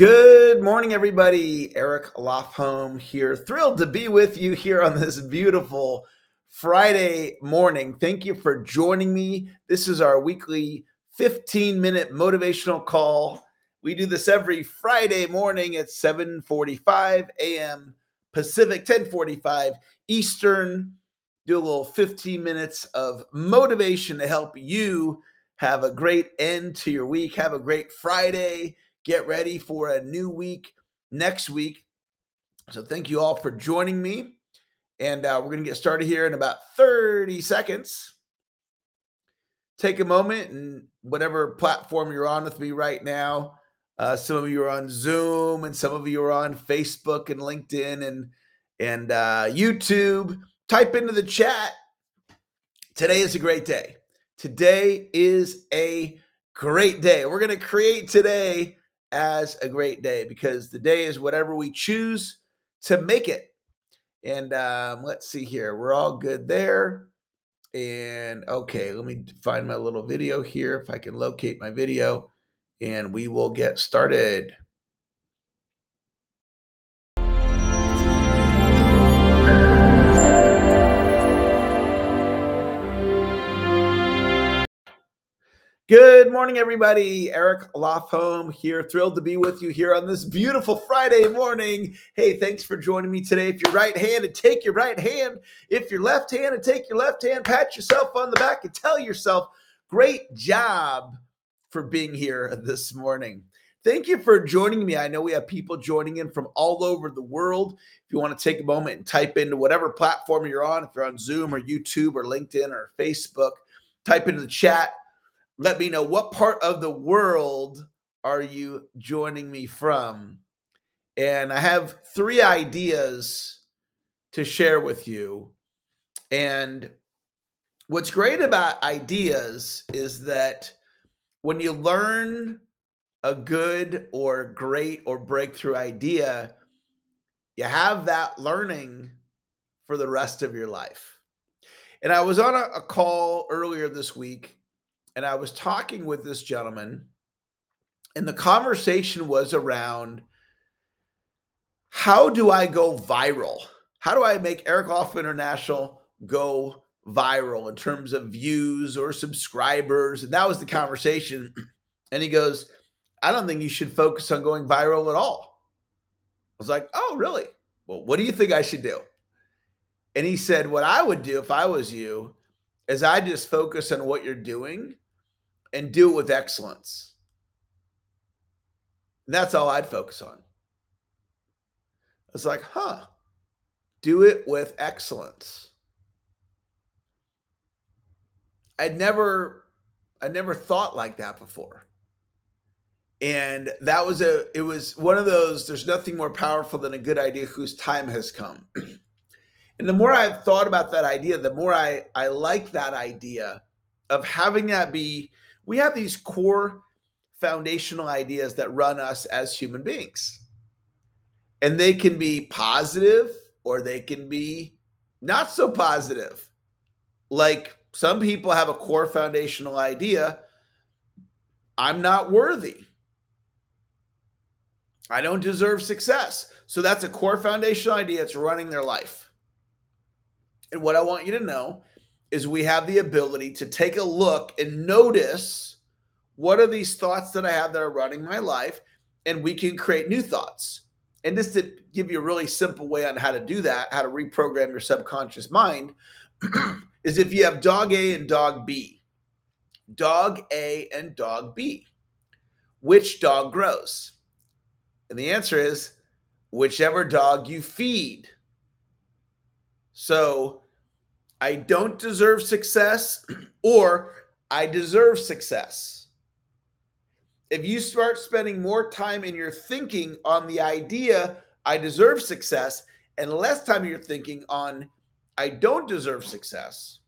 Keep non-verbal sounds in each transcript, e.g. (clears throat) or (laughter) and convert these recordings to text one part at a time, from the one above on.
Good morning, everybody. Eric Lofholm here. Thrilled to be with you here on this beautiful Friday morning. Thank you for joining me. This is our weekly 15 minute motivational call. We do this every Friday morning at 7:45 a.m. Pacific, 10:45 Eastern. Do a little 15 minutes of motivation to help you have a great end to your week, have a great Friday get ready for a new week next week. So thank you all for joining me. And uh, we're going to get started here in about 30 seconds. Take a moment and whatever platform you're on with me right now. Uh, some of you are on Zoom, and some of you are on Facebook and LinkedIn and and uh, YouTube. Type into the chat. Today is a great day. Today is a great day. We're going to create today as a great day because the day is whatever we choose to make it. And um, let's see here. We're all good there. And okay, let me find my little video here if I can locate my video and we will get started. Good morning, everybody. Eric Lofholm here. Thrilled to be with you here on this beautiful Friday morning. Hey, thanks for joining me today. If you're right handed, take your right hand. If you're left handed, take your left hand. Pat yourself on the back and tell yourself, great job for being here this morning. Thank you for joining me. I know we have people joining in from all over the world. If you want to take a moment and type into whatever platform you're on, if you're on Zoom or YouTube or LinkedIn or Facebook, type into the chat let me know what part of the world are you joining me from? And I have three ideas to share with you. And what's great about ideas is that when you learn a good or great or breakthrough idea, you have that learning for the rest of your life. And I was on a, a call earlier this week and I was talking with this gentleman, and the conversation was around how do I go viral? How do I make Eric Lofholm International go viral in terms of views or subscribers? And that was the conversation. (clears throat) And he goes, I don't think you should focus on going viral at all. I was like, oh, really? Well, what do you think I should do? And he said, what I would do if I was you is I just focus on what you're doing and do it with excellence. And that's all I'd focus on. It's like, huh, do it with excellence. I'd never, I never thought like that before. And that was a, it was one of those, there's nothing more powerful than a good idea whose time has come. (clears throat) and the more I've thought about that idea, the more I, I like that idea of having that be we have these core foundational ideas that run us as human beings. And they can be positive or they can be not so positive. Like some people have a core foundational idea I'm not worthy. I don't deserve success. So that's a core foundational idea. It's running their life. And what I want you to know is we have the ability to take a look and notice what are these thoughts that I have that are running my life, and we can create new thoughts. And just to give you a really simple way on how to do that, how to reprogram your subconscious mind, (clears throat) is if you have dog A and dog B, dog A and dog B, which dog grows? And the answer is whichever dog you feed. So I don't deserve success or I deserve success. If you start spending more time in your thinking on the idea, I deserve success, and less time you're thinking on, I don't deserve success.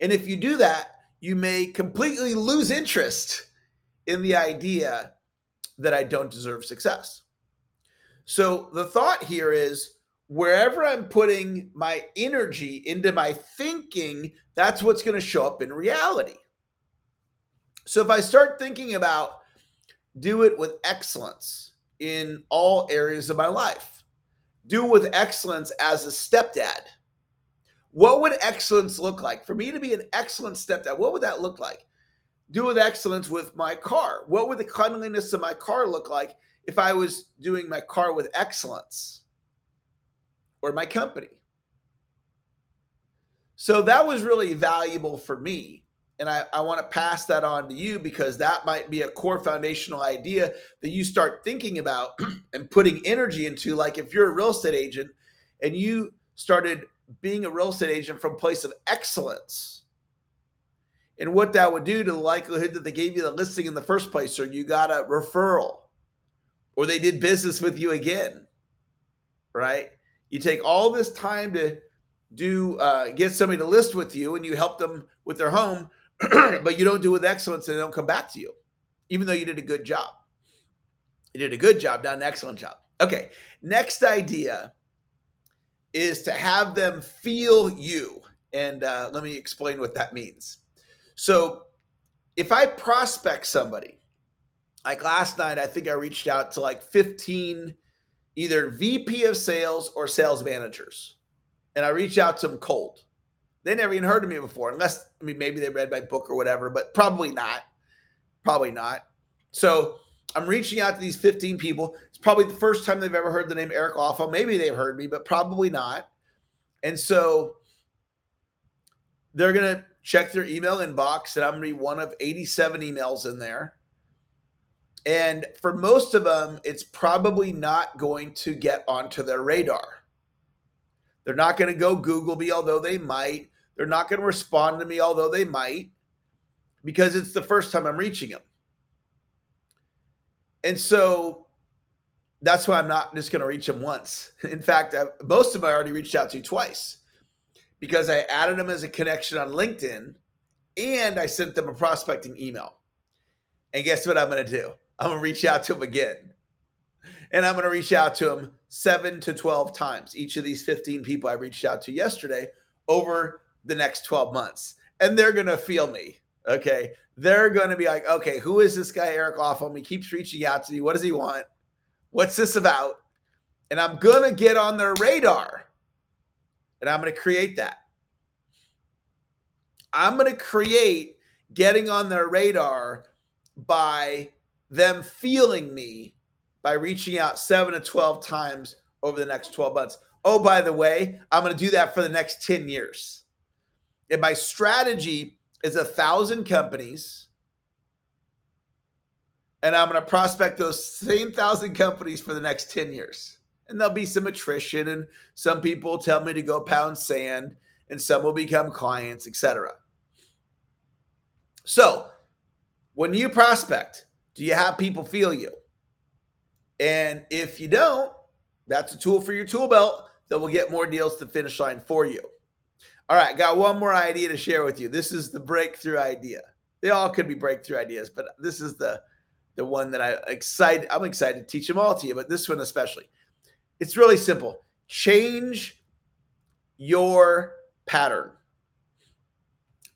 And if you do that, you may completely lose interest in the idea that I don't deserve success. So the thought here is wherever I'm putting my energy into my thinking, that's what's going to show up in reality. So if I start thinking about do it with excellence in all areas of my life. Do with excellence as a stepdad. What would excellence look like? For me to be an excellent stepdad, what would that look like? Do with excellence with my car. What would the cleanliness of my car look like if I was doing my car with excellence or my company? So that was really valuable for me and I, I want to pass that on to you because that might be a core foundational idea that you start thinking about (clears throat) and putting energy into. Like if you're a real estate agent and you started being a real estate agent from a place of excellence, and what that would do to the likelihood that they gave you the listing in the first place, or you got a referral, or they did business with you again, right? You take all this time to do uh, get somebody to list with you, and you help them with their home (clears throat) but you don't do it with excellence and they don't come back to you, even though you did a good job. You did a good job, not an excellent job. Okay. Next idea is to have them feel you. And uh, let me explain what that means. So, if I prospect somebody, like last night, I think I reached out to like 15 either VP of sales or sales managers, and I reached out to them cold. They never even heard of me before, unless I mean maybe they read my book or whatever, but probably not. Probably not. So I'm reaching out to these 15 people. It's probably the first time they've ever heard the name Eric Lofholm. Maybe they've heard me, but probably not. And so they're gonna check their email inbox, and I'm gonna be one of 87 emails in there. And for most of them, it's probably not going to get onto their radar. They're not going to go Google me, although they might. They're not going to respond to me, although they might, because it's the first time I'm reaching them. And so that's why I'm not just going to reach them once. (laughs) In fact, I, most of them I already reached out to twice because I added them as a connection on LinkedIn and I sent them a prospecting email. And guess what I'm going to do? I'm going to reach out to them again. And I'm going to reach out to them seven to 12 times, each of these 15 people I reached out to yesterday over the next 12 months. And they're going to feel me. Okay. They're going to be like, okay, who is this guy, Eric Lofholm? He keeps reaching out to me. What does he want? What's this about? And I'm going to get on their radar and I'm going to create that. I'm going to create getting on their radar by them feeling me by reaching out seven to 12 times over the next 12 months. Oh, by the way, I'm going to do that for the next 10 years. And my strategy is a thousand companies. And I'm going to prospect those same thousand companies for the next 10 years. And there'll be some attrition, and some people tell me to go pound sand, and some will become clients, etc. So, when you prospect, do you have people feel you? And if you don't, that's a tool for your tool belt that will get more deals to finish line for you. All right, got one more idea to share with you. This is the breakthrough idea. They all could be breakthrough ideas, but this is the the one that I excited. I'm excited to teach them all to you, but this one especially. It's really simple. Change your pattern.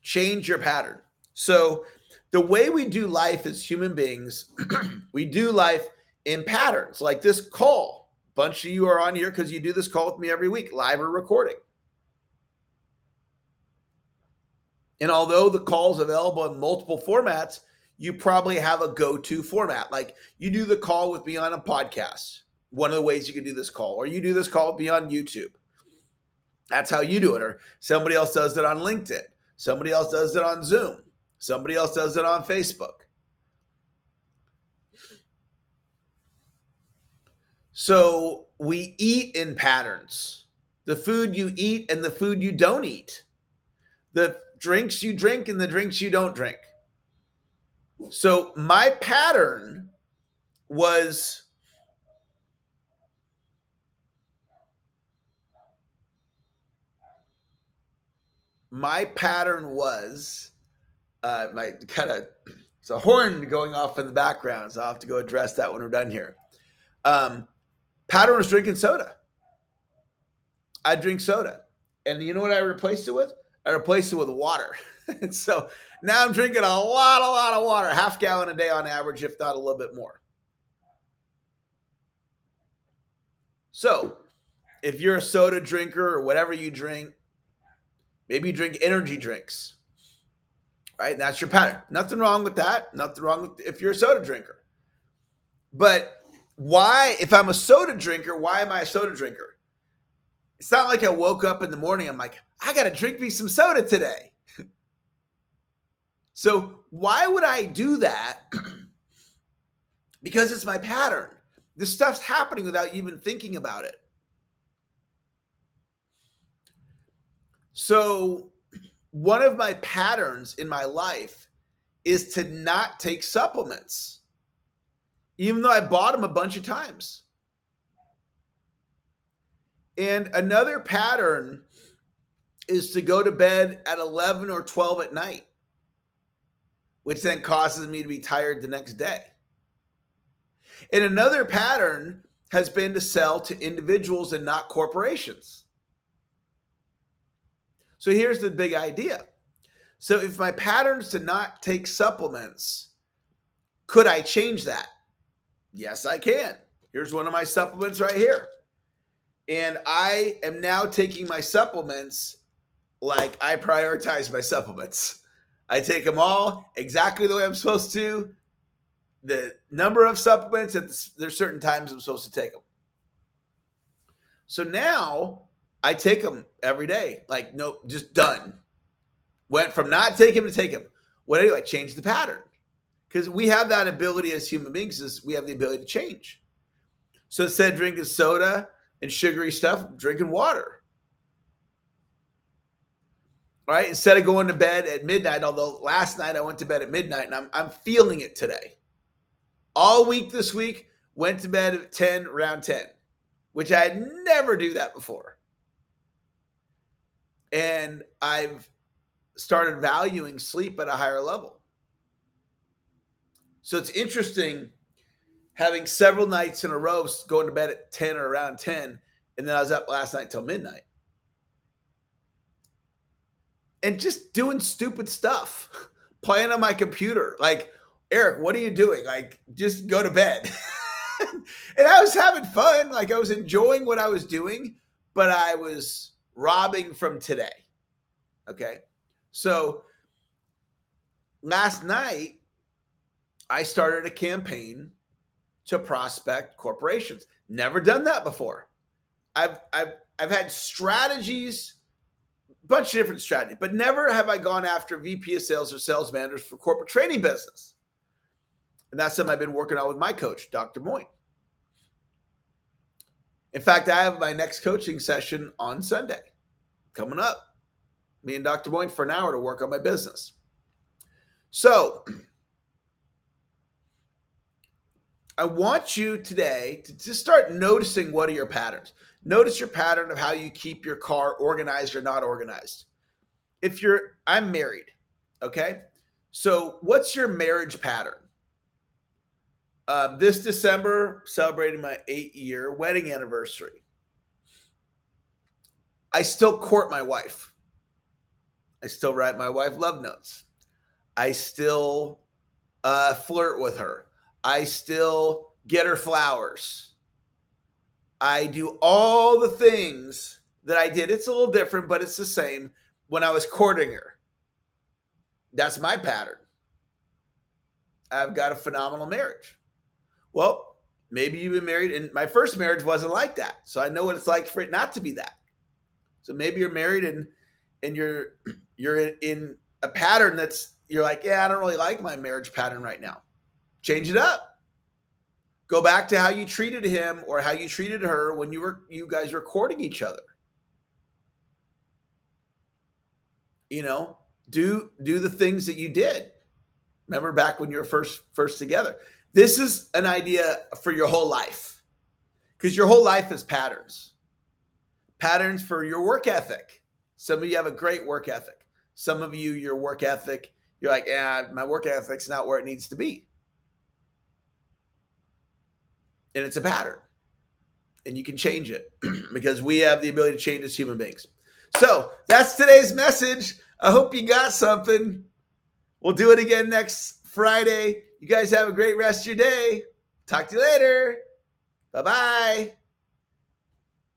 Change your pattern. So the way we do life as human beings, (clears throat) we do life in patterns like this call. Bunch of you are on here because you do this call with me every week, live or recording. And although the call is available in multiple formats, you probably have a go to format. Like you do the call with me on a podcast, one of the ways you can do this call, or you do this call with me on YouTube. That's how you do it. Or somebody else does it on LinkedIn. Somebody else does it on Zoom. Somebody else does it on Facebook. So we eat in patterns. The food you eat and the food you don't eat. The drinks you drink and the drinks you don't drink. So my pattern was my pattern was uh my kind of it's a horn going off in the background so i'll have to go address that when we're done here um was drinking soda i drink soda and you know what i replaced it with I replaced it with water. (laughs) and so Now I'm drinking a lot, a lot of water, half gallon a day on average, if not a little bit more. So, if you're a soda drinker or whatever you drink, maybe you drink energy drinks, right? That's your pattern. Nothing wrong with that. Nothing wrong with if you're a soda drinker. But why, if I'm a soda drinker, why am I a soda drinker? It's not like I woke up in the morning, I'm like, I got to drink me some soda today. (laughs) so, why would I do that? (clears throat) because it's my pattern. This stuff's happening without even thinking about it. So, one of my patterns in my life is to not take supplements, even though I bought them a bunch of times. And another pattern is to go to bed at 11 or 12 at night, which then causes me to be tired the next day. And another pattern has been to sell to individuals and not corporations. So here's the big idea. So if my pattern's to not take supplements, could I change that? Yes, I can. Here's one of my supplements right here. And I am now taking my supplements like I prioritize my supplements. I take them all exactly the way I'm supposed to. The number of supplements, at there's certain times I'm supposed to take them. So now I take them every day. Like, no, just done. Went from not taking to take them. What do I do? I change the pattern. Because we have that ability as human beings, is we have the ability to change. So instead of drinking soda and sugary stuff, I'm drinking water. Right. Instead of going to bed at midnight, although last night I went to bed at midnight and I'm, I'm feeling it today. All week this week, went to bed at 10, around 10, which I had never do that before and I've started valuing sleep at a higher level. So it's interesting having several nights in a row going to bed at 10 or around 10 and then I was up last night till midnight. And just doing stupid stuff, (laughs) playing on my computer. Like, Eric, what are you doing? Like, just go to bed. (laughs) and I was having fun. Like, I was enjoying what I was doing, but I was robbing from today. Okay. So last night, I started a campaign to prospect corporations. Never done that before. I've I've I've had strategies, bunch of different strategies, but never have I gone after VP of sales or sales managers for corporate training business. And that's something I've been working on with my coach, Dr. Moyne. In fact, I have my next coaching session on Sunday coming up. Me and Dr. Boyne for an hour to work on my business. So, I want you today to just start noticing what are your patterns. Notice your pattern of how you keep your car organized or not organized. If you're, I'm married, okay? So, what's your marriage pattern? Uh, this December, celebrating my eight year wedding anniversary. I still court my wife. I still write my wife love notes. I still uh, flirt with her. I still get her flowers. I do all the things that I did. It's a little different, but it's the same when I was courting her. That's my pattern. I've got a phenomenal marriage. Well, maybe you've been married, and my first marriage wasn't like that. So I know what it's like for it not to be that. So maybe you're married and and you're (clears throat) you're in, in a pattern that's you're like, yeah, I don't really like my marriage pattern right now. Change it up. Go back to how you treated him or how you treated her when you were you guys were courting each other. You know, do do the things that you did. Remember back when you were first first together. This is an idea for your whole life. Because your whole life is patterns patterns for your work ethic. Some of you have a great work ethic. Some of you, your work ethic, you're like, yeah, my work ethic's not where it needs to be. And it's a pattern. And you can change it (clears throat) because we have the ability to change as human beings. So that's today's message. I hope you got something. We'll do it again next Friday. You guys have a great rest of your day. Talk to you later. Bye bye.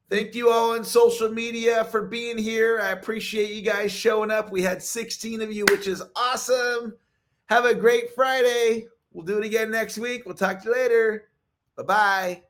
Thank you all on social media for being here. I appreciate you guys showing up. We had 16 of you, which is awesome. Have a great Friday. We'll do it again next week. We'll talk to you later. Bye bye.